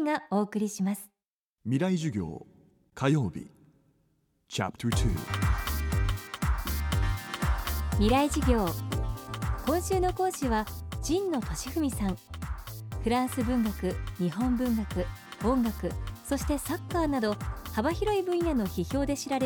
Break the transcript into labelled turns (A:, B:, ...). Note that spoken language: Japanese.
A: 樹がお送りします
B: 未来授業火曜日。チャプター
A: 未来授業。今週の講師は陣野俊文さん。フランス文学日本文学音楽そしてサッカーなど幅広い分野の批評で知られる